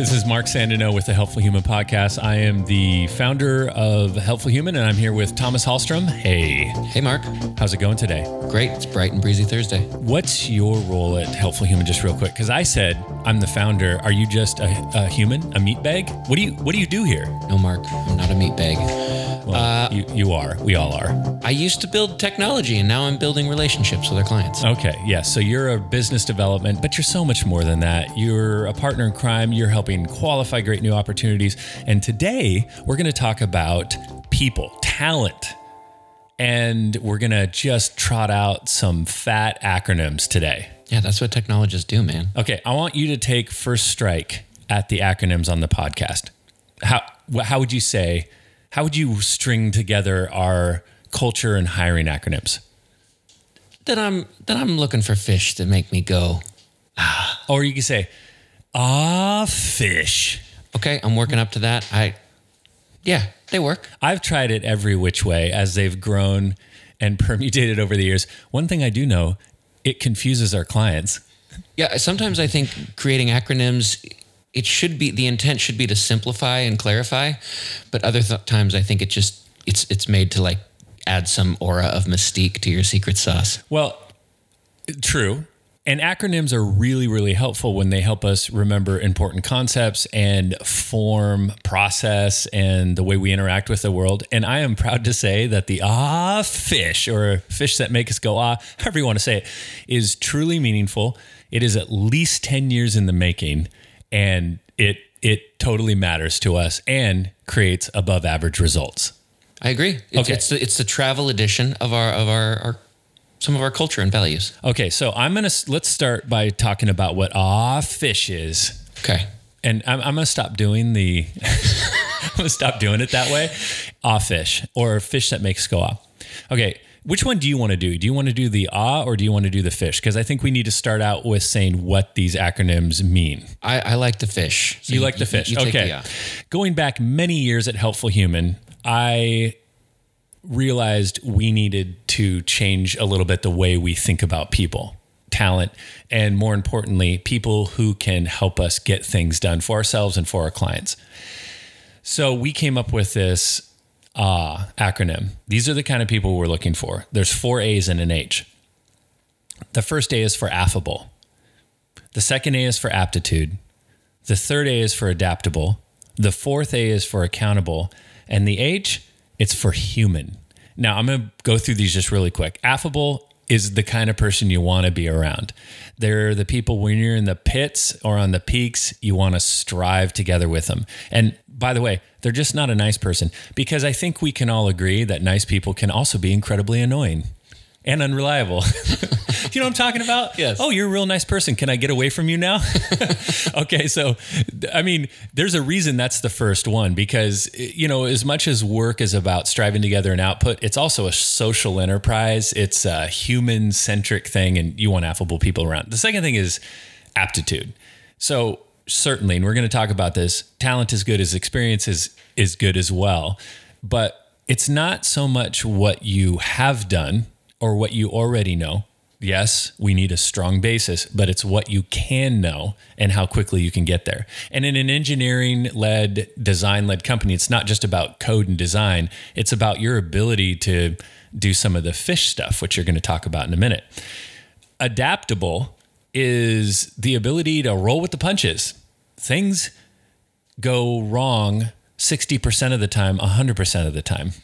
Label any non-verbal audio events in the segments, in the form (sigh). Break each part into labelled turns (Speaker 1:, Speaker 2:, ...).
Speaker 1: This is Mark Sandino with the Helpful Human Podcast. I am the founder of Helpful Human, and I'm here with Thomas Hallstrom. Hey,
Speaker 2: Hey, Mark.
Speaker 1: how's it going today?
Speaker 2: Great. It's bright and breezy Thursday.
Speaker 1: What's your role at Helpful Human? Just real quick, because I said I'm the founder. Are you just a, a human, a meat bag? What do you What do you do here?
Speaker 2: No, Mark. I'm not a meat bag.
Speaker 1: Well, uh, you you are. We all are.
Speaker 2: I used to build technology, and now I'm building relationships with our clients.
Speaker 1: Okay, Yeah. So you're a business development, but you're so much more than that. You're a partner in crime. You're helping qualify great new opportunities. And today we're going to talk about people, talent. And we're going to just trot out some fat acronyms today.
Speaker 2: Yeah, that's what technologists do, man.
Speaker 1: Okay, I want you to take first strike at the acronyms on the podcast. How how would you say how would you string together our culture and hiring acronyms?
Speaker 2: That I'm that I'm looking for fish to make me go.
Speaker 1: Or you could say, ah, fish.
Speaker 2: Okay, I'm working up to that. I, yeah, they work.
Speaker 1: I've tried it every which way as they've grown and (laughs) permutated over the years. One thing I do know, it confuses our clients.
Speaker 2: Yeah, sometimes I think creating acronyms, it should be the intent should be to simplify and clarify, but other th- times I think it just it's it's made to like add some aura of mystique to your secret sauce.
Speaker 1: Well, true. And acronyms are really, really helpful when they help us remember important concepts and form, process, and the way we interact with the world. And I am proud to say that the ah fish or fish that make us go ah, however you want to say it, is truly meaningful. It is at least 10 years in the making and it it totally matters to us and creates above average results.
Speaker 2: I agree. It's,
Speaker 1: Okay.
Speaker 2: it's the it's the travel edition of our of our, our some of our culture and values.
Speaker 1: Okay, so I'm gonna let's start by talking about what ah fish is.
Speaker 2: Okay.
Speaker 1: and I'm, I'm gonna stop doing the (laughs) I'm gonna stop doing it that way. Ah fish or fish that makes go ah. Okay, which one do you want to do? Do you want to do the ah or do you want to do the fish? Because I think we need to start out with saying what these acronyms mean.
Speaker 2: I, I like the fish. So
Speaker 1: You like the fish,
Speaker 2: you
Speaker 1: okay?
Speaker 2: the, uh,
Speaker 1: Going back many years at Helpful Human, I realized we needed to change a little bit the way we think about people, talent, and more importantly, people who can help us get things done for ourselves and for our clients. So we came up with this uh, acronym. These are the kind of people we're looking for. There's four A's and an H. The first A is for affable. The second A is for aptitude. The third A is for adaptable. The fourth A is for accountable. And the H, it's for human. Now, I'm going to go through these just really quick. Affable is the kind of person you want to be around. They're the people when you're in the pits or on the peaks, you want to strive together with them. And by the way, they're just not a nice person because I think we can all agree that nice people can also be incredibly annoying and unreliable. (laughs) You know what I'm talking about?
Speaker 2: Yes.
Speaker 1: Oh, you're a real nice person. Can I get away from you now? (laughs) okay, so I mean, there's a reason that's the first one because eh, you know, as much as work is about striving together and output, it's also a social enterprise. It's a human centric thing, and you want affable people around. The second thing is aptitude. So certainly, and we're going to talk about this. Talent is good as experience is is good as well, but it's not so much what you have done or what you already know. Yes, we need a strong basis, but it's what you can know and how quickly you can get there. And in an engineering led, design led company, it's not just about code and design, it's about your ability to do some of the fish stuff, which you're going to talk about in a minute. Adaptable is the ability to roll with the punches. Things go wrong 60% of the time, 100% of the time. (laughs)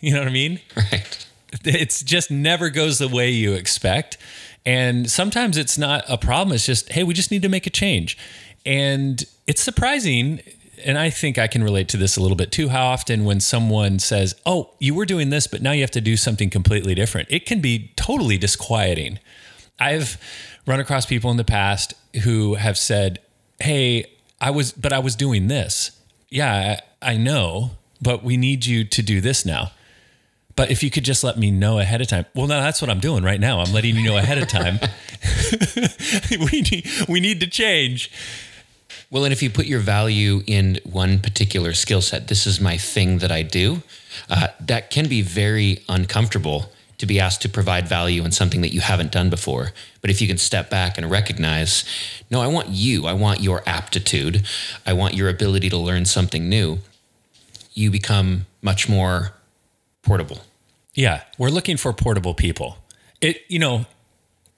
Speaker 1: You know what I mean?
Speaker 2: right.
Speaker 1: it's just never goes the way you expect. And sometimes it's not a problem. It's just, hey, we just need to make a change. And it's surprising. And I think I can relate to this a little bit too. How often when someone says, oh, you were doing this, but now you have to do something completely different, it can be totally disquieting. I've run across people in the past who have said, hey, I was, but I was doing this. Yeah, I, I know, but we need you to do this now. But if you could just let me know ahead of time. Well, no, that's what I'm doing right now. I'm letting you know ahead of time. (laughs) we need we need to change.
Speaker 2: Well, and if you put your value in one particular skill set, this is my thing that I do, uh, that can be very uncomfortable to be asked to provide value in something that you haven't done before. But if you can step back and recognize, no, I want you, I want your aptitude, I want your ability to learn something new, you become much more portable.
Speaker 1: Yeah, we're looking for portable people. It, you know,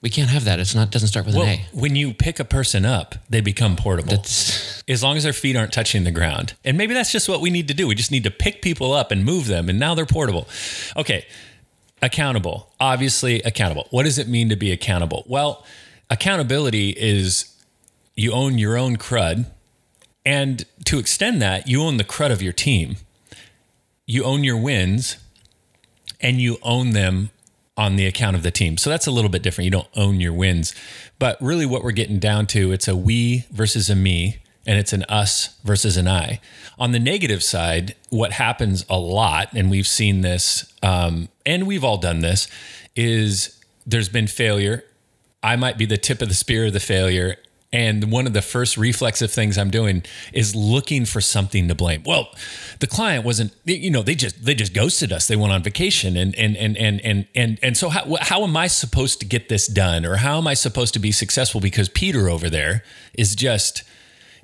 Speaker 2: We can't have that. It's not doesn't start with
Speaker 1: well,
Speaker 2: an A.
Speaker 1: when you pick a person up, they become portable.
Speaker 2: That's
Speaker 1: as long as their feet aren't touching the ground. And maybe that's just what we need to do. We just need to pick people up and move them, and now they're portable. Okay, accountable. Obviously, accountable. What does it mean to be accountable? Well, accountability is you own your own crud. And to extend that, you own the crud of your team. You own your wins and you own them on the account of the team. So that's a little bit different. You don't own your wins. But really what we're getting down to, it's a we versus a me and it's an us versus an I. On the negative side, what happens a lot, and we've seen this, um, and we've all done this, is there's been failure. I might be the tip of the spear of the failure. And one of the first reflexive things I'm doing is looking for something to blame. Well, the client wasn't, you know, they just they just ghosted us. They went on vacation, and and and and and and and so how how am I supposed to get this done, or how am I supposed to be successful? Because Peter over there is just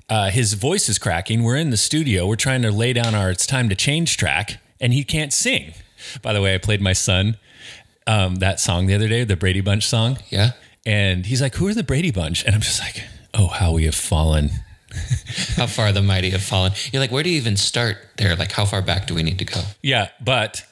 Speaker 1: uh, his voice is cracking. We're in the studio. We're trying to lay down our "It's time to change" track, and he can't sing. By the way, I played my son um, that song the other day, the Brady Bunch song.
Speaker 2: yeah.
Speaker 1: And he's like, "Who are the Brady Bunch?" And I'm just like, "Oh, how we have fallen." (laughs)
Speaker 2: How far the mighty have fallen. You're like, where do you even start there? Like, how far back do we need to go?
Speaker 1: Yeah, but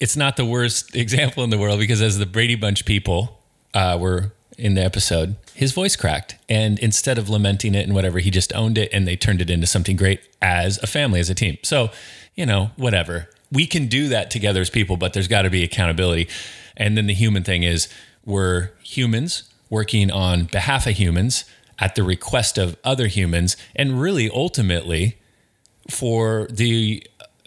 Speaker 1: it's not the worst (laughs) example in the world because as the Brady Bunch people uh, were in the episode, his voice cracked, and instead of lamenting it and whatever, he just owned it, and they turned it into something great as a family, as a team. So, you know, whatever. We can do that together as people, but there's got to be accountability. And then the human thing is we're humans working on behalf of humans at the request of other humans, and really ultimately for the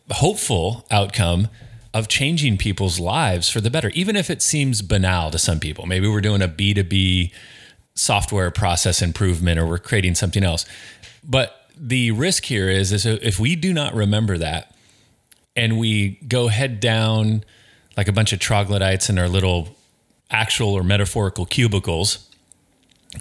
Speaker 1: hopeful outcome of changing people's lives for the better, even if it seems banal to some people. Maybe we're doing a B2B software process improvement or we're creating something else. But the risk here is, is if we do not remember that and we go head down like a bunch of troglodytes in our little actual or metaphorical cubicles,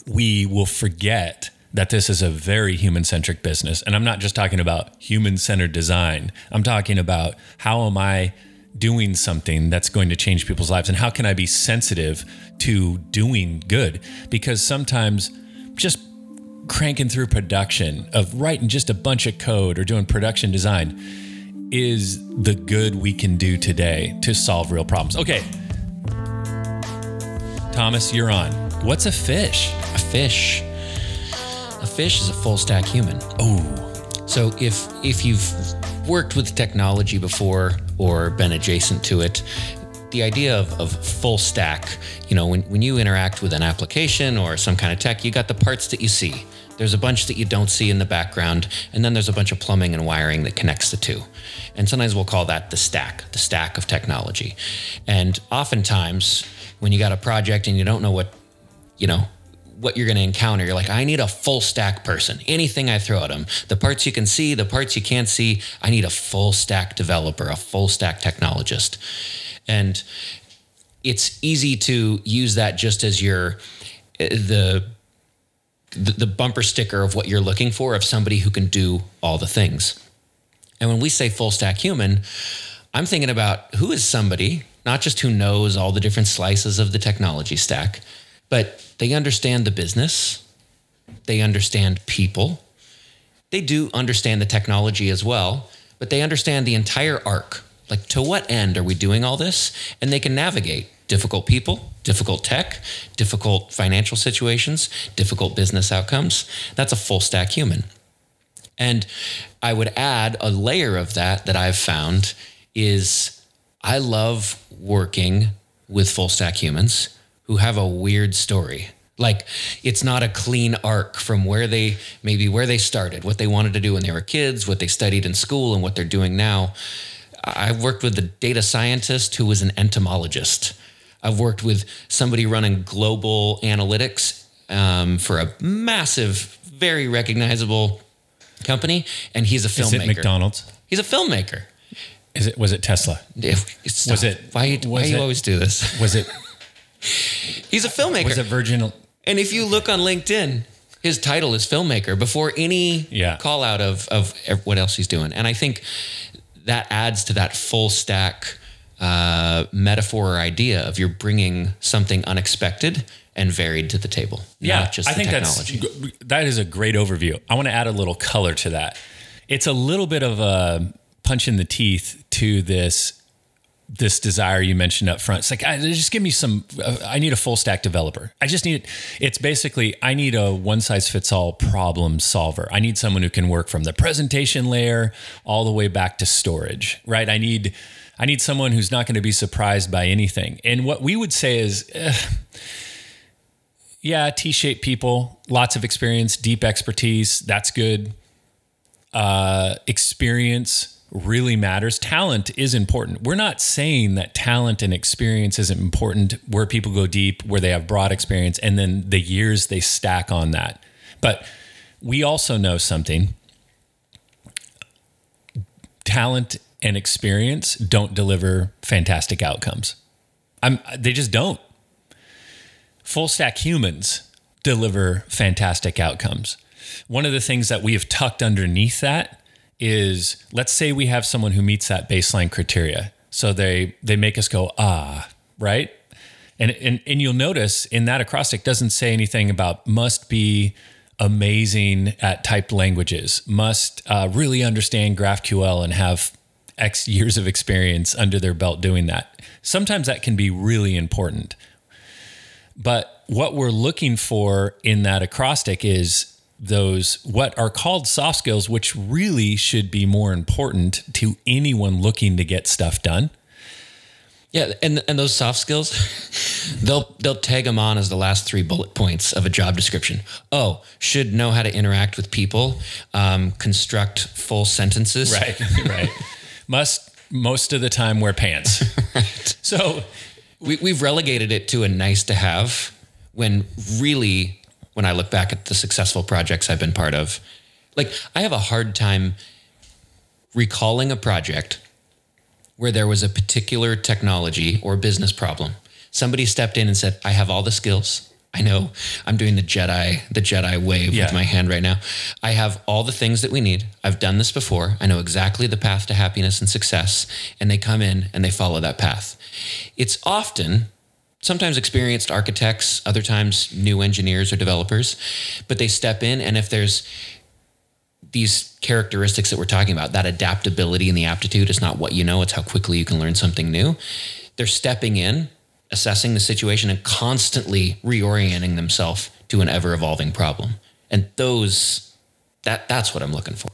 Speaker 1: we will forget that this is a very human centric business. And I'm not just talking about human centered design, I'm talking about how am I doing something that's going to change people's lives and how can I be sensitive to doing good? Because sometimes just cranking through production of writing just a bunch of code or doing production design is the good we can do today to solve real problems. Okay. Thomas, you're on. What's a fish?
Speaker 2: A fish. A fish is a full stack human.
Speaker 1: Oh,
Speaker 2: So if if you've worked with technology before or been adjacent to it, the idea of, of full stack, you know, when, when you interact with an application or some kind of tech, you got the parts that you see. There's a bunch that you don't see in the background, and then there's a bunch of plumbing and wiring that connects the two. And sometimes we'll call that the stack, the stack of technology. And oftentimes, when you got a project and you don't know what, you know, what you're going to encounter. You're like, I need a full stack person. Anything I throw at them, the parts you can see, the parts you can't see, I need a full stack developer, a full stack technologist. And it's easy to use that just as your eh, the the, the bumper sticker of what you're looking for of somebody who can do all the things. And when we say full stack human, I'm thinking about who is somebody, not just who knows all the different slices of the technology stack, but they understand the business, they understand people, they do understand the technology as well, but they understand the entire arc. Like, to what end are we doing all this? And they can navigate difficult people, difficult tech, difficult financial situations, difficult business outcomes. That's a full stack human. And I would add a layer of that that I've found is I love working with full stack humans who have a weird story. Like it's not a clean arc from where they maybe where they started, what they wanted to do when they were kids, what they studied in school, and what they're doing now. I've worked with a data scientist who was an entomologist. I've worked with somebody running global analytics um, for a massive, very recognizable company, and he's a filmmaker.
Speaker 1: is it McDonald's?
Speaker 2: He's a filmmaker.
Speaker 1: Is it was it Tesla?
Speaker 2: Stop.
Speaker 1: Was it-
Speaker 2: Why, why
Speaker 1: was
Speaker 2: you always do this?
Speaker 1: Was it (laughs)
Speaker 2: He's a filmmaker.
Speaker 1: was it Virgin?
Speaker 2: And if you look on LinkedIn, his title is filmmaker before any
Speaker 1: Yeah.
Speaker 2: call out of, of what else he's doing. And I think that adds to that full stack uh, metaphor or idea of you're bringing something unexpected and varied to the table, not just
Speaker 1: I
Speaker 2: the
Speaker 1: think
Speaker 2: technology.
Speaker 1: that's that is a great overview. I want to add a little color to that. It's a little bit of a punch in the teeth to this this desire you mentioned up front. It's like I, just give me some. Uh, I need a full stack developer. I just need. It's basically I need a one size fits all problem solver. I need someone who can work from the presentation layer all the way back to storage. Right. I need. I need someone who's not going to be surprised by anything. And what we would say is. (sighs) yeah, T-shaped people, lots of experience, deep expertise. That's good. Uh, experience really matters. Talent is important. We're not saying that talent and experience isn't important. Where people go deep, where they have broad experience, and then the years they stack on that. But we also know something. Talent and experience don't deliver fantastic outcomes. I'm, they just don't full stack humans deliver fantastic outcomes. One of the things that we have tucked underneath that is let's say we have someone who meets that baseline criteria. So they they make us go, ah, right? And and, and you'll notice in that acrostic doesn't say anything about must be amazing at typed languages, must uh, really understand GraphQL and have X years of experience under their belt doing that. Sometimes that can be really important. But what we're looking for in that acrostic is those what are called soft skills, which really should be more important to anyone looking to get stuff done.
Speaker 2: Yeah, and and those soft skills, (laughs) they'll they'll tag them on as the last three bullet points of a job description. Oh, should know how to interact with people, um, construct full sentences.
Speaker 1: Right, (laughs) right. Must most of the time wear pants. (laughs) So
Speaker 2: We, we've relegated it to a nice to have when really, when I look back at the successful projects I've been part of, like I have a hard time recalling a project where there was a particular technology or business problem. Somebody stepped in and said, I have all the skills. I know I'm doing the Jedi, the Jedi wave
Speaker 1: Yeah.
Speaker 2: with my hand right now. I have all the things that we need. I've done this before. I know exactly the path to happiness and success. And they come in and they follow that path. It's often sometimes experienced architects, other times new engineers or developers, but they step in and if there's these characteristics that we're talking about, that adaptability and the aptitude is not what you know, it's how quickly you can learn something new. They're stepping in, assessing the situation, and constantly reorienting themselves to an ever evolving problem. And those, that that's what I'm looking for.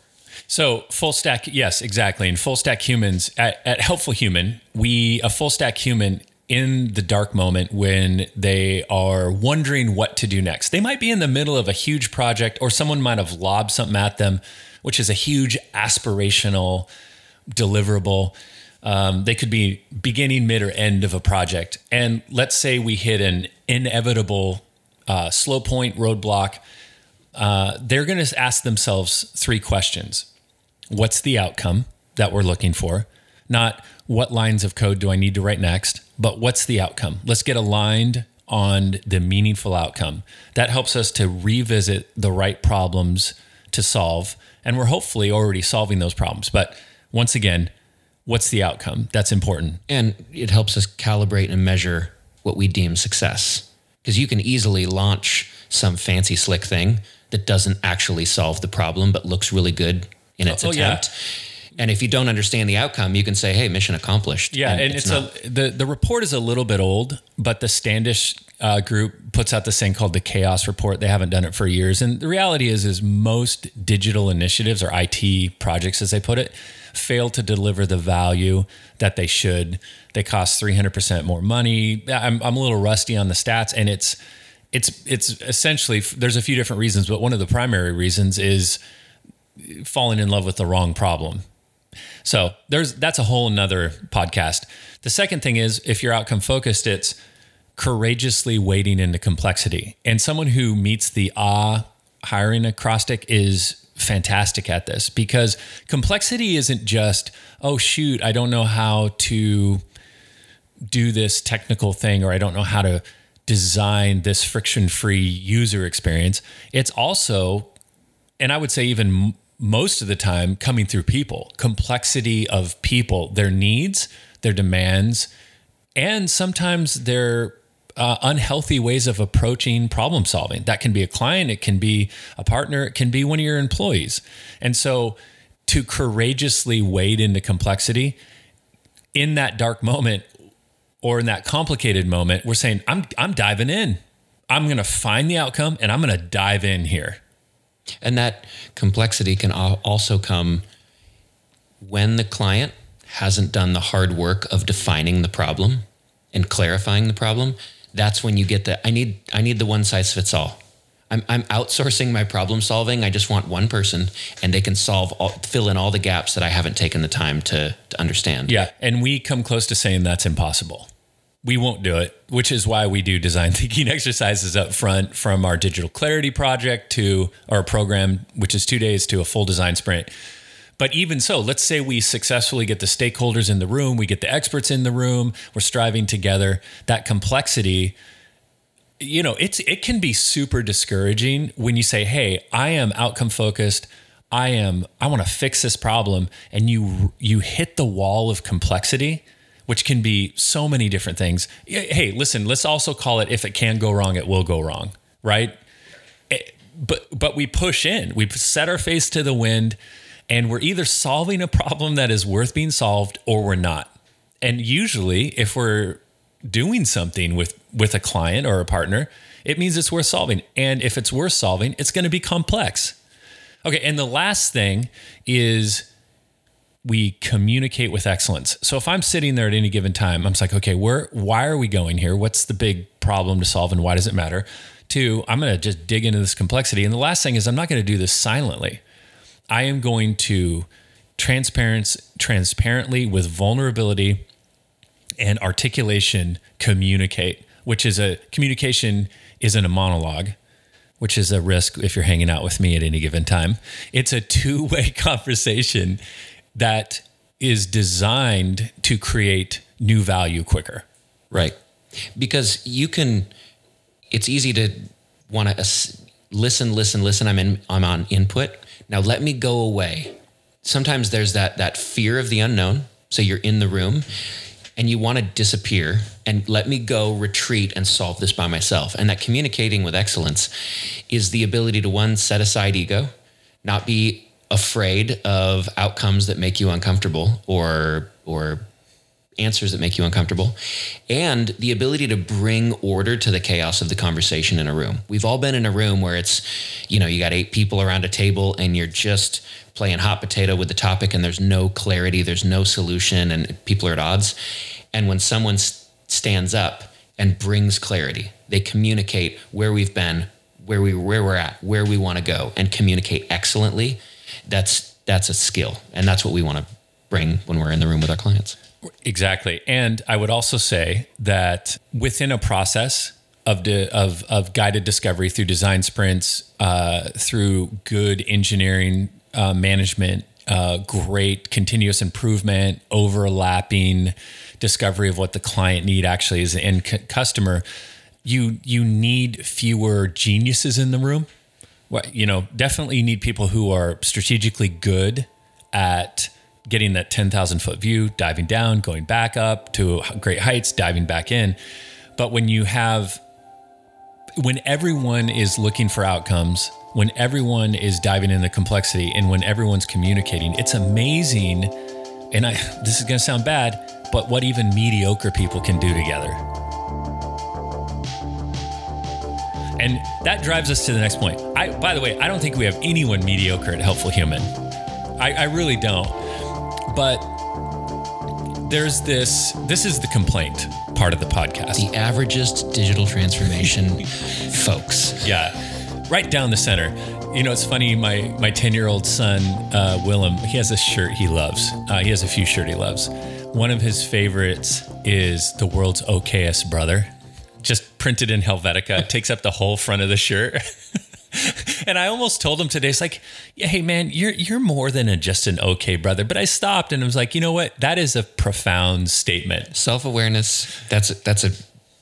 Speaker 1: So full stack, yes, exactly. And full stack humans at, at Helpful Human, we a full stack human in the dark moment when they are wondering what to do next. They might be in the middle of a huge project, or someone might have lobbed something at them, which is a huge aspirational deliverable. Um, they could be beginning, mid, or end of a project. And let's say we hit an inevitable uh, slow point roadblock. Uh, they're going to ask themselves three questions What's the outcome that we're looking for? Not what lines of code do I need to write next, but what's the outcome? Let's get aligned on the meaningful outcome. That helps us to revisit the right problems to solve. And we're hopefully already solving those problems. But once again, what's the outcome? That's important.
Speaker 2: And it helps us calibrate and measure what we deem success. Because you can easily launch some fancy slick thing that doesn't actually solve the problem, but looks really good in its
Speaker 1: Oh, yeah.
Speaker 2: And if you don't understand the outcome, you can say, "Hey, mission accomplished."
Speaker 1: Yeah, and, it's,
Speaker 2: not-
Speaker 1: a the the report is a little bit old, but the Standish uh, group puts out this thing called the Chaos Report. They haven't done it for years, and the reality is, is most digital initiatives or IT projects, as they put it, fail to deliver the value that they should. They cost three hundred percent more money. I'm I'm a little rusty on the stats, and it's it's it's essentially there's a few different reasons, but one of the primary reasons is falling in love with the wrong problem. So there's that's a whole nother podcast. The second thing is if you're outcome focused, it's courageously wading into complexity. And someone who meets the ah hiring acrostic is fantastic at this because complexity isn't just, oh, shoot, I don't know how to do this technical thing or I don't know how to design this friction free user experience. It's also, and I would say even most of the time, coming through people, complexity of people, their needs, their demands, and sometimes their uh, unhealthy ways of approaching problem solving. That can be a client, it can be a partner, it can be one of your employees. And so to courageously wade into complexity in that dark moment or in that complicated moment, we're saying, I'm, I'm diving in. I'm going to find the outcome and I'm going to dive in here.
Speaker 2: And that complexity can also come when the client hasn't done the hard work of defining the problem and clarifying the problem. That's when you get the I need I need the one size fits all. I'm, I'm outsourcing my problem solving. I just want one person and they can solve all, fill in all the gaps that I haven't taken the time to, to understand.
Speaker 1: Yeah. And we come close to saying that's impossible we won't do it, which is why we do design (laughs) thinking exercises up front from our digital clarity project to our program, which is two days to a full design sprint. But even so, let's say we successfully get the stakeholders in the room, we get the experts in the room, we're striving together. That complexity, you know, it's it can be super discouraging when you say, "Hey, I am outcome focused. I am I want to fix this problem." And you you hit the wall of complexity which can be so many different things. Hey, listen, let's also call it if it can go wrong, it will go wrong, right? Eh, but but we push in. We set our face to the wind and we're either solving a problem that is worth being solved or we're not. And usually if we're doing something with with a client or a partner, it means it's worth solving. And if it's worth solving, it's going to be complex. Okay, and the last thing is we communicate with excellence. So if I'm sitting there at any given time, I'm like, okay, where why are we going here? What's the big problem to solve and why does it matter? Two, I'm going to just dig into this complexity. And the last thing is I'm not going to do this silently. I am going to transparent transparently with vulnerability and articulation communicate, which is a communication isn't a monologue which is a risk if you're hanging out with me at any given time. It's a two way (laughs) conversation that is designed to create new value quicker.
Speaker 2: Right. Because you can, it's easy to want to listen, listen, listen. I'm in, I'm on input. Now let me go away. Sometimes there's that, that fear of the unknown. So you're in the room and you want to disappear and let me go retreat and solve this by myself. And that communicating with excellence is the ability to one, set aside ego, not be afraid of outcomes that make you uncomfortable or or answers that make you uncomfortable and the ability to bring order to the chaos of the conversation in a room. We've all been in a room where it's you know, you got eight people around a table and you're just playing hot potato with the topic and there's no clarity, there's no solution and people are at odds. And when someone stands up and brings clarity, they communicate where we've been, where we where we're at, where we want to go and communicate excellently that's that's a skill, and that's what we want to bring when we're in the room with our clients.
Speaker 1: Exactly, and I would also say that within a process of de, of of guided discovery through design sprints, uh, through good engineering uh, management, uh, great continuous improvement, overlapping discovery of what the client need actually is, and c- customer. You you need fewer geniuses in the room you know, definitely you need people who are strategically good at getting that 10,000 foot view, diving down, going back up to great heights, diving back in. But when you have, when everyone is looking for outcomes, when everyone is diving in the complexity, and when everyone's communicating, it's amazing. And I, this is going to sound bad, but what even mediocre people can do together. And that drives us to the next point. I, by the way, I don't think we have anyone mediocre at Helpful Human. I, I really don't. But there's this this is the complaint part of the podcast.
Speaker 2: The averagest digital transformation (laughs) folks.
Speaker 1: Yeah. Right down the center. You know, it's funny. My my ten year old son uh, Willem, he has a shirt he loves. Uh, he has a few shirt he loves. One of his favorites is the world's okayest brother just printed in Helvetica, (laughs) takes up the whole front of the shirt. (laughs) (laughs) and I almost told him today, it's like, hey man, you're you're more than a, just an okay brother. But I stopped and I was like, you know what? That is a profound statement.
Speaker 2: Self awareness. That's that's a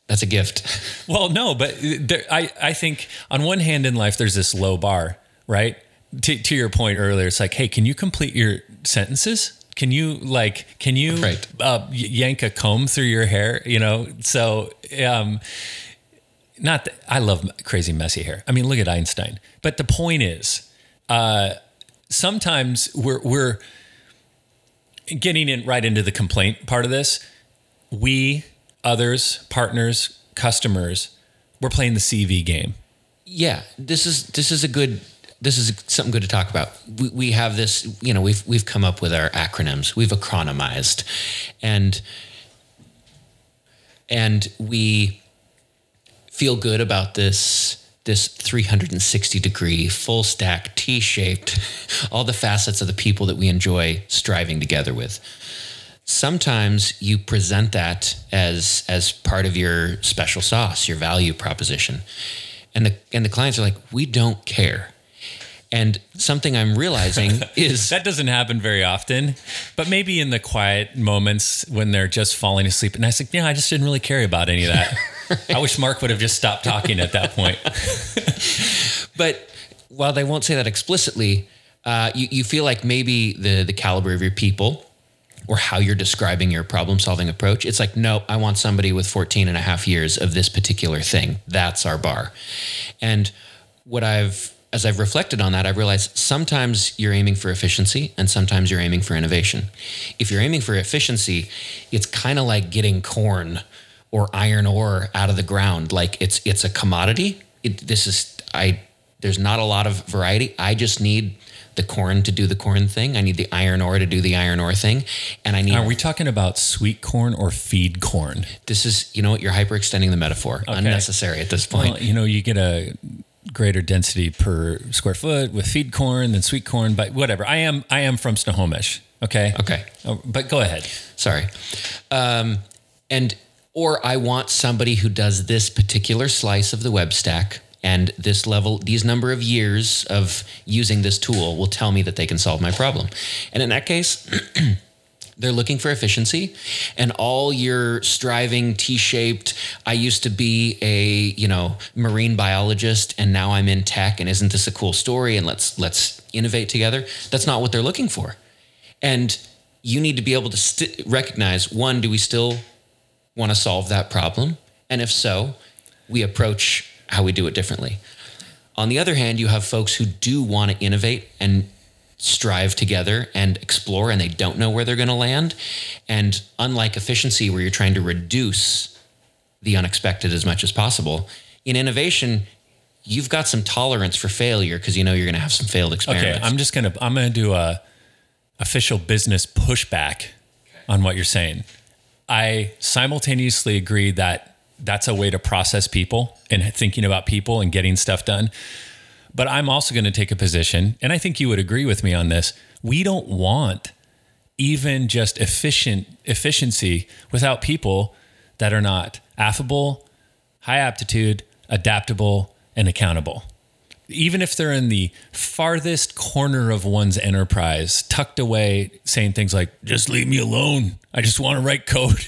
Speaker 2: that's a gift. (laughs)
Speaker 1: Well, no, but there, I I think on one hand in life there's this low bar, right? To to your point earlier, it's like, hey, can you complete your sentences? Can you like can you
Speaker 2: Right.
Speaker 1: uh, yank a comb through your hair? You know, so um, not that I love crazy messy hair. I mean, look at Einstein. But the point is, uh, sometimes we're we're getting in right into the complaint part of this. We, others, partners, customers, we're playing the CV game.
Speaker 2: yeah, this is this is a good this is something good to talk about. We, we have this, you know, we've we've come up with our acronyms. We've acronymized, and and we feel good about this this 360 degree full stack t-shaped all the facets of the people that we enjoy striving together with sometimes you present that as as part of your special sauce your value proposition and the and the clients are like we don't care and something i'm realizing (laughs) is
Speaker 1: That doesn't happen very often, but maybe in the quiet moments when they're just falling asleep. And I was like, yeah, I just didn't really care about any of that. (laughs) I wish Mark would have just stopped talking at that point. (laughs)
Speaker 2: but while they won't say that explicitly, uh, you, you feel like maybe the the caliber of your people or how you're describing your problem solving approach, it's like, no, I want somebody with 14 and a half years of this particular thing. That's our bar. And what I've as I've reflected on that, I've realized sometimes you're aiming for efficiency and sometimes you're aiming for innovation. If you're aiming for efficiency, it's kind of like getting corn or iron ore out of the ground. Like it's it's a commodity. It, this is I. There's not a lot of variety. I just need the corn to do the corn thing. I need the iron ore to do the iron ore thing, and I need.
Speaker 1: Are we talking about sweet corn or feed corn?
Speaker 2: this is you know what you're hyperextending the metaphor. Unnecessary at this point.
Speaker 1: Well, you know, you get a greater density per square foot with feed corn than sweet corn, but whatever. I am I am from Snohomish. Okay.
Speaker 2: okay.
Speaker 1: Oh, But go ahead.
Speaker 2: sorry um, and or i want somebody who does this particular slice of the web stack and this level these number of years of using this tool will tell me that they can solve my problem. And in that case (clears throat) they're looking for efficiency. And all your striving t-shaped i used to be a you know marine biologist and now i'm in tech and isn't this a cool story and let's let's innovate together that's not what they're looking for. And you need to be able to st- recognize one, do we still want to solve that problem? And if so, we approach how we do it differently. On the other hand, you have folks who do want to innovate and strive together and explore, and they don't know where they're going to land. And unlike efficiency, where you're trying to reduce the unexpected as much as possible, in innovation, you've got some tolerance for failure because you know you're going to have some failed experiments.
Speaker 1: Okay, I'm just gonna I'm gonna do a official business pushback on what you're saying. I simultaneously agree that that's a way to process people and thinking about people and getting stuff done. But I'm also going to take a position, and I think you would agree with me on this. We don't want even just efficient efficiency without people that are not affable, high aptitude, adaptable, and accountable even if they're in the farthest corner of one's enterprise, tucked away, saying things like, just leave me alone. I just want to write code,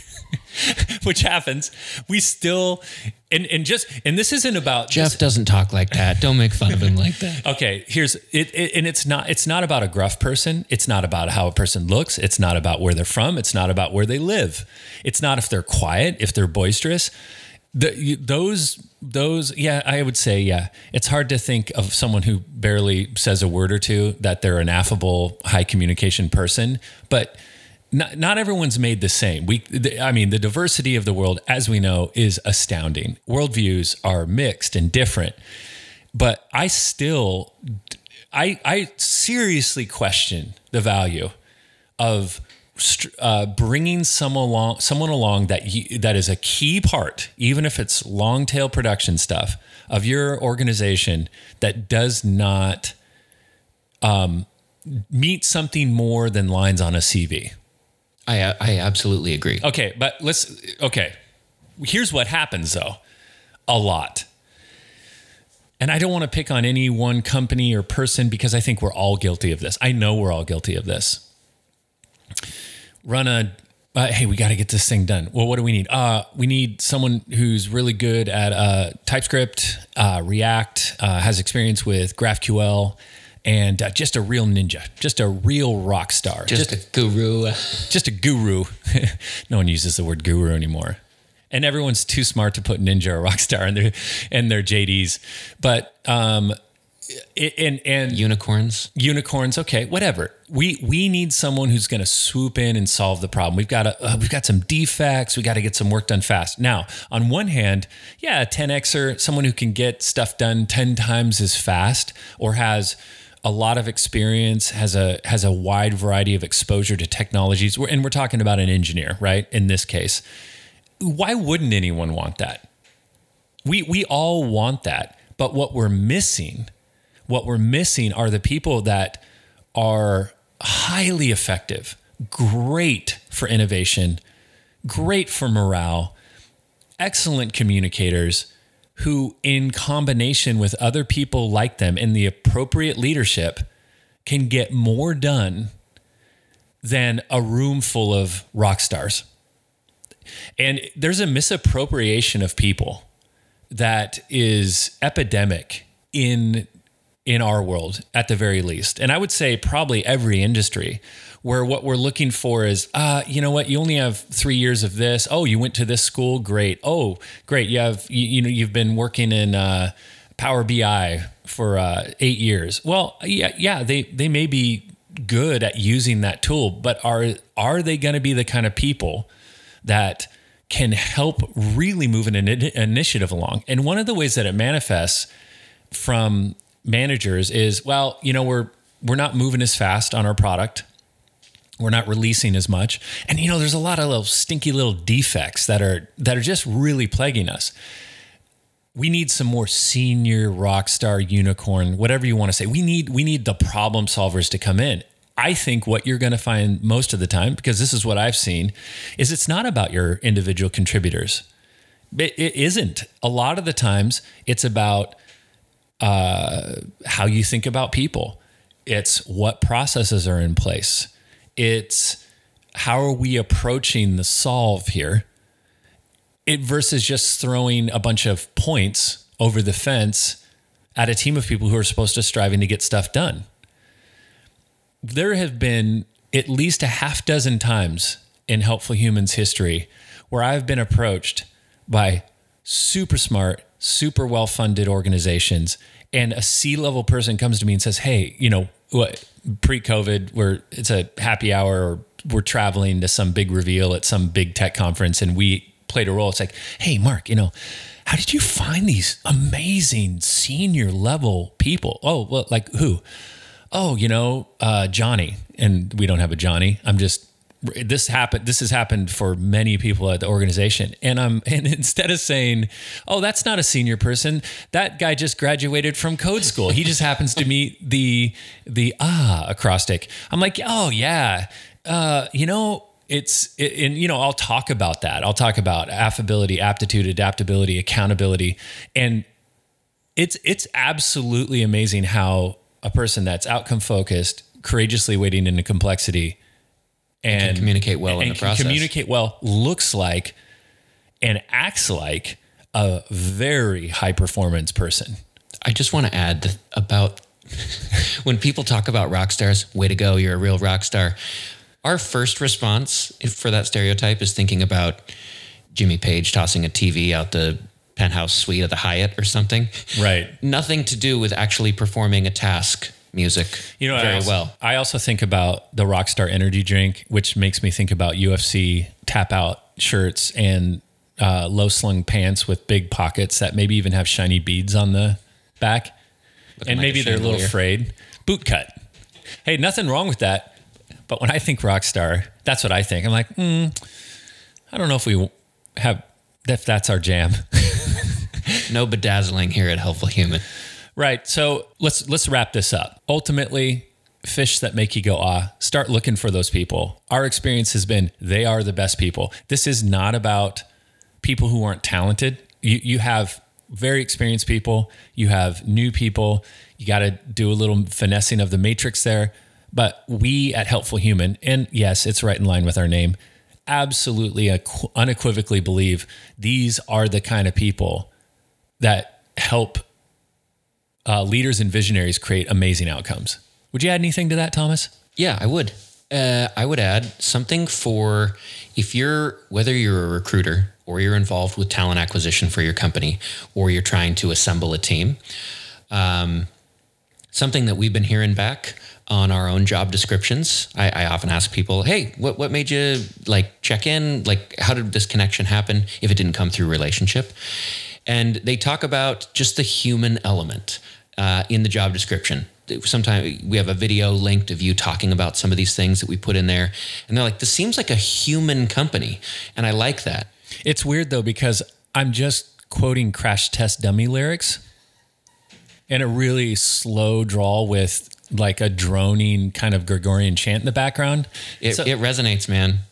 Speaker 1: (laughs) which happens. We still, and, and just, and this isn't about
Speaker 2: Jeff doesn't talk like that. Don't make fun of him like that. (laughs)
Speaker 1: okay here's it, it and it's not it's not about a gruff person it's not about how a person looks it's not about where they're from it's not about where they live it's not if they're quiet if they're boisterous the, you, those those yeah i would say yeah it's hard to think of someone who barely says a word or two that they're an affable high communication person but not, not everyone's made the same. We, the, I mean, the diversity of the world, as we know, is astounding. Worldviews are mixed and different, but I still, I, I seriously question the value of uh, bringing someone along, someone along that you, that is a key part, even if it's long tail production stuff of your organization that does not um, meet something more than lines on a CV.
Speaker 2: I I absolutely agree.
Speaker 1: Okay, but let's okay. Here's what happens though. A lot. and I don't want to pick on any one company or person because I think we're all guilty of this. I know we're all guilty of this. Run a uh, hey, we got to get this thing done. Well, what do we need? Uh, we need someone who's really good at uh, TypeScript, uh, React, uh, has experience with GraphQL, and uh, just a real ninja, just a real rock star,
Speaker 2: Just, a guru.
Speaker 1: just a guru. (laughs) no one uses the word guru anymore. And everyone's too smart to put ninja or rockstar in their in their JDs. But um and and
Speaker 2: Unicorns.
Speaker 1: unicorns, okay, whatever. We we need someone who's going to swoop in and solve the problem. We've got a, uh, we've got some defects. We got to get some work done fast. Now, on one hand, yeah, a 10xer, someone who can get stuff done 10 times as fast or has a lot of experience, has a has a wide variety of exposure to technologies. And we're talking about an engineer, right? In this case. Why wouldn't anyone want that? We we all want that. But what we're missing what we're missing are the people that are highly effective, great for innovation, great for morale, excellent communicators who, in combination with other people like them in the appropriate leadership, can get more done than a room full of rock stars. And there's a misappropriation of people that is epidemic in in our world at the very least. And i would say probably every industry where what we're looking for is uh you know what? You only have 3 years of this. Oh you went to this school? Great. Oh great. You have you, you know you've been working in uh power bi for uh 8 years. Well yeah yeah they they may be good at using that tool but are are they going to be the kind of people that can help really move an ini- initiative along. And one of the ways that it manifests from managers is, well, you know, we're we're not moving as fast on our product. We're not releasing as much. And you know, there's a lot of little stinky little defects that are that are just really plaguing us. We need some more senior rock star unicorn, whatever you want to say. We need we need the problem solvers to come in. I think what you're going to find most of the time, because this is what I've seen, is it's not about your individual contributors. It, it isn't. A lot of the times, it's about uh, how you think about people. It's what processes are in place. It's how are we approaching the solve here? It versus just throwing a bunch of points over the fence at a team of people who are supposed to striving to get stuff done there have been at least a half dozen times in helpful humans history where I've been approached by super smart, super well funded organizations, and a C level person comes to me and says, "Hey, you know what? Pre COVID, where it's a happy hour, or we're traveling to some big reveal at some big tech conference, and we played a role. It's like, hey, Mark, you know." How did you find these amazing senior level people? Oh, well, like who? oh, you know, uh, Johnny, and we don't have a Johnny. I'm just this happened. This has happened for many people at the organization, and I'm (laughs) and instead of saying, oh, that's not a senior person, that guy just graduated from code school. He just happens to meet (laughs) the the ah acrostic. I'm like, oh yeah, uh, you know. It's it, and you know I'll talk about that. I'll talk about affability, aptitude, adaptability, accountability, and it's it's absolutely amazing how a person that's outcome focused, courageously wading into complexity, and
Speaker 2: communicate well in
Speaker 1: and
Speaker 2: the
Speaker 1: can
Speaker 2: process.
Speaker 1: communicate well looks like and acts like a very high performance person.
Speaker 2: I just want to add about (laughs) when people talk about rock stars, way to go, you're a real rock star. Our first response for that stereotype is thinking about Jimmy Page tossing a TV out the penthouse suite of the Hyatt or something.
Speaker 1: Right.
Speaker 2: Nothing to do with actually performing a task music
Speaker 1: You know, I
Speaker 2: very
Speaker 1: also,
Speaker 2: well.
Speaker 1: I also think about the Rockstar Energy drink, which makes me think about UFC tap out shirts and uh, low slung pants with big pockets that maybe even have shiny beads on the back. and
Speaker 2: like
Speaker 1: maybe
Speaker 2: a
Speaker 1: they're a little frayed. Boot cut. Hey, nothing wrong with that. But when I think Rockstar, that's what I think. I'm like, hmm, I don't know if we have, if that's our jam. (laughs)
Speaker 2: No bedazzling here at Helpful Human.
Speaker 1: Right. So let's let's wrap this up. Ultimately, fish that make you go ah, start looking for those people. Our experience has been they are the best people. This is not about people who aren't talented. You you have very experienced people, you have new people. You got to do a little finessing of the matrix there. But we at Helpful Human, and yes, it's right in line with our name, absolutely unequivocally believe these are the kind of people that help uh, leaders and visionaries create amazing outcomes. Would you add anything to that, Thomas?
Speaker 2: Yeah, I would. Uh, I would add something for if you're whether you're a recruiter or you're involved with talent acquisition for your company or you're trying to assemble a team. Um, something that we've been hearing back on our own job descriptions. I, I, often ask people, "Hey, what what made you like check in? Like, how did this connection happen? If it didn't come through relationship?" And they talk about just the human element uh, in the job description. Sometimes we have a video linked of you talking about some of these things that we put in there, and they're like, "This seems like a human company," and I like that.
Speaker 1: It's weird though because I'm just quoting Crash Test Dummy lyrics and a really slow drawl with like a droning kind of Gregorian chant in the background.
Speaker 2: It, so, it resonates, man. (laughs)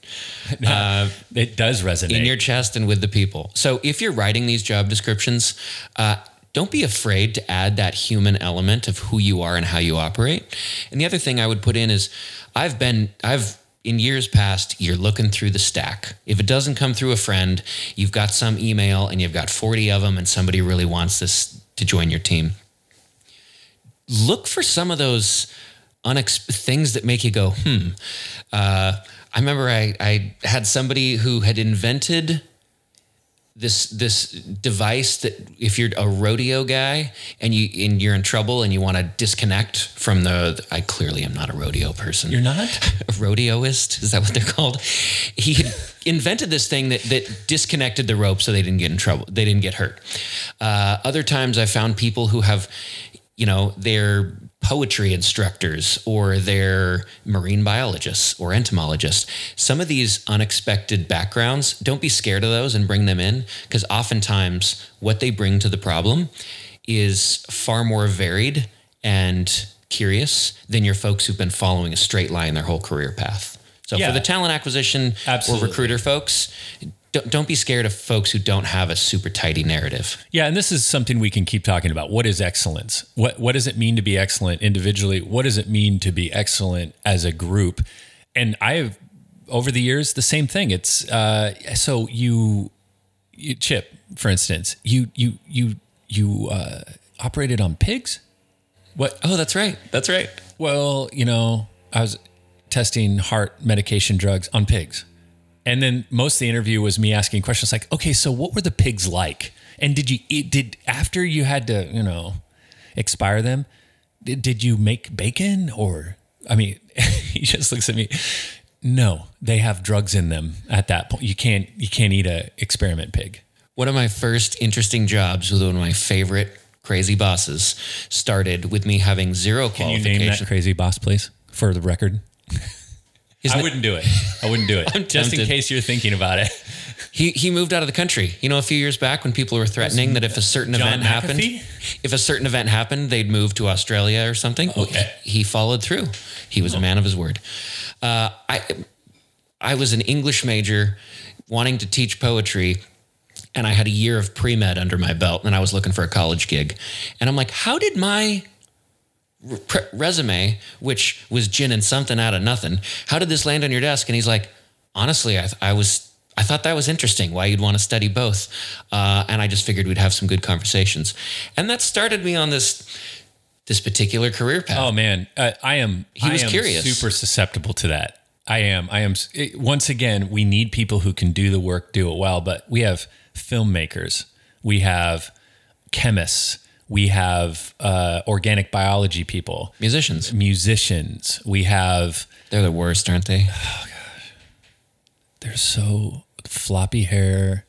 Speaker 1: Uh, it does resonate
Speaker 2: in your chest and with the people. So if you're writing these job descriptions, uh, don't be afraid to add that human element of who you are and how you operate. And the other thing I would put in is I've been, I've, in years past, you're looking through the stack. If it doesn't come through a friend, you've got some email and you've got 40 of them, and somebody really wants this to join your team look for some of those unex- things that make you go, hmm. Uh, I remember I, I had somebody who had invented this this device that if you're a rodeo guy and you and you're in trouble and you want to disconnect from the I clearly am not a rodeo person.
Speaker 1: You're not (laughs)
Speaker 2: a rodeoist. Is that what they're called? He had invented this thing that that disconnected the rope so they didn't get in trouble. They didn't get hurt. Uh, other times I found people who have you know, they're poetry instructors or they're marine biologists or entomologists. Some of these unexpected backgrounds, don't be scared of those and bring them in because oftentimes what they bring to the problem is far more varied and curious than your folks who've been following a straight line their whole career path. So yeah, for the talent acquisition absolutely. or recruiter folks, don't, don't be scared of folks who don't have a super tidy narrative.
Speaker 1: Yeah, and this is something we can keep talking about. What is excellence? What what does it mean to be excellent individually? What does it mean to be excellent as a group? And I have over the years the same thing. It's uh, so you, you Chip, for instance, you you you you uh, operated on pigs.
Speaker 2: What? Oh, that's right. That's right.
Speaker 1: Well, you know, I was testing heart medication drugs on pigs. And then most of the interview was me asking questions like, okay, so what were the pigs like? And did you eat, did, after you had to, you know, expire them, did, did you make bacon or, I mean, (laughs) he just looks at me. No, they have drugs in them at that point. You can't, you can't eat a experiment pig.
Speaker 2: One of my first interesting jobs with one of my favorite crazy bosses started with me having zero Can you name that
Speaker 1: crazy boss, please, for the record? (laughs) I wouldn't do it. I wouldn't do it. (laughs) Just in case you're thinking about it.
Speaker 2: He he moved out of the country. You know, a few years back when people were threatening that if a certain John event McAfee? happened, if a certain event happened, they'd move to Australia or something. Okay. He, he followed through. He was oh. a man of his word. Uh, I I was an English major, wanting to teach poetry. And I had a year of pre med under my belt, and I was looking for a college gig. And I'm like, how did my resume, which was gin and something out of nothing. How did this land on your desk? And he's like, honestly, I, I was, I thought that was interesting. Why you'd want to study both, uh, and I just figured we'd have some good conversations, and that started me on this this particular career path.
Speaker 1: Oh man, uh, I am.
Speaker 2: He was
Speaker 1: am
Speaker 2: curious.
Speaker 1: Super susceptible to that. I am. I am. It, once again, we need people who can do the work, do it well. But we have filmmakers, we have chemists, we have uh, organic biology people,
Speaker 2: musicians,
Speaker 1: musicians. We have
Speaker 2: they're the worst, aren't they?
Speaker 1: Oh gosh, they're so floppy hair,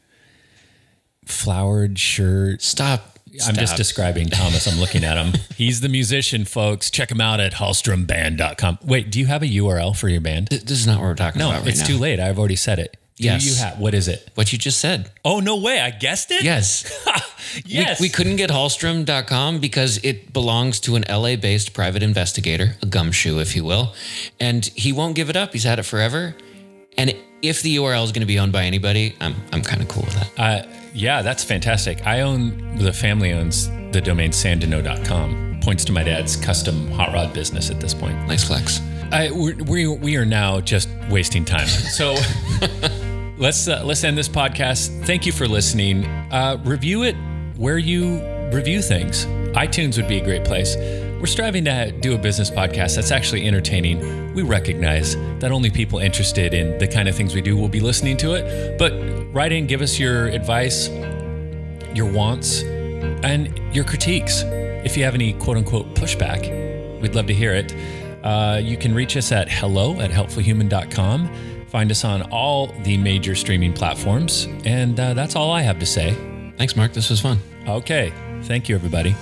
Speaker 1: flowered shirt.
Speaker 2: Stop.
Speaker 1: I'm just describing Thomas. I'm looking at him. (laughs) He's the musician, folks. Check him out at hallstromband.com. Wait, do you have a URL for your band?
Speaker 2: This is not what we're talking
Speaker 1: no,
Speaker 2: about right
Speaker 1: it's too late. I've already said it.
Speaker 2: Yes.
Speaker 1: Do you have what is it?
Speaker 2: What you just said.
Speaker 1: Oh no way! I guessed it.
Speaker 2: Yes. (laughs)
Speaker 1: yes.
Speaker 2: We, we, couldn't get Hallstrom.com because it belongs to an LA-based private investigator, a gumshoe, if you will, and he won't give it up. He's had it forever. And if the URL is going to be owned by anybody, I'm I'm kind of cool with that.
Speaker 1: Uh, Yeah, that's fantastic. I own the family owns the domain sandino.com. Points to my dad's custom hot rod business at this point.
Speaker 2: Nice flex.
Speaker 1: I, we're, we we are now just wasting time. So (laughs) (laughs) let's uh, let's end this podcast. Thank you for listening. Uh, review it where you review things. iTunes would be a great place. We're striving to do a business podcast that's actually entertaining. We recognize that only people interested in the kind of things we do will be listening to it. But write in, give us your advice, your wants, and your critiques. If you have any quote unquote pushback, we'd love to hear it. Uh, you can reach us at hello at helpfulhuman.com. Find us on all the major streaming platforms. And uh, that's all I have to say.
Speaker 2: Thanks, Mark. This was fun.
Speaker 1: Okay. Thank you, everybody.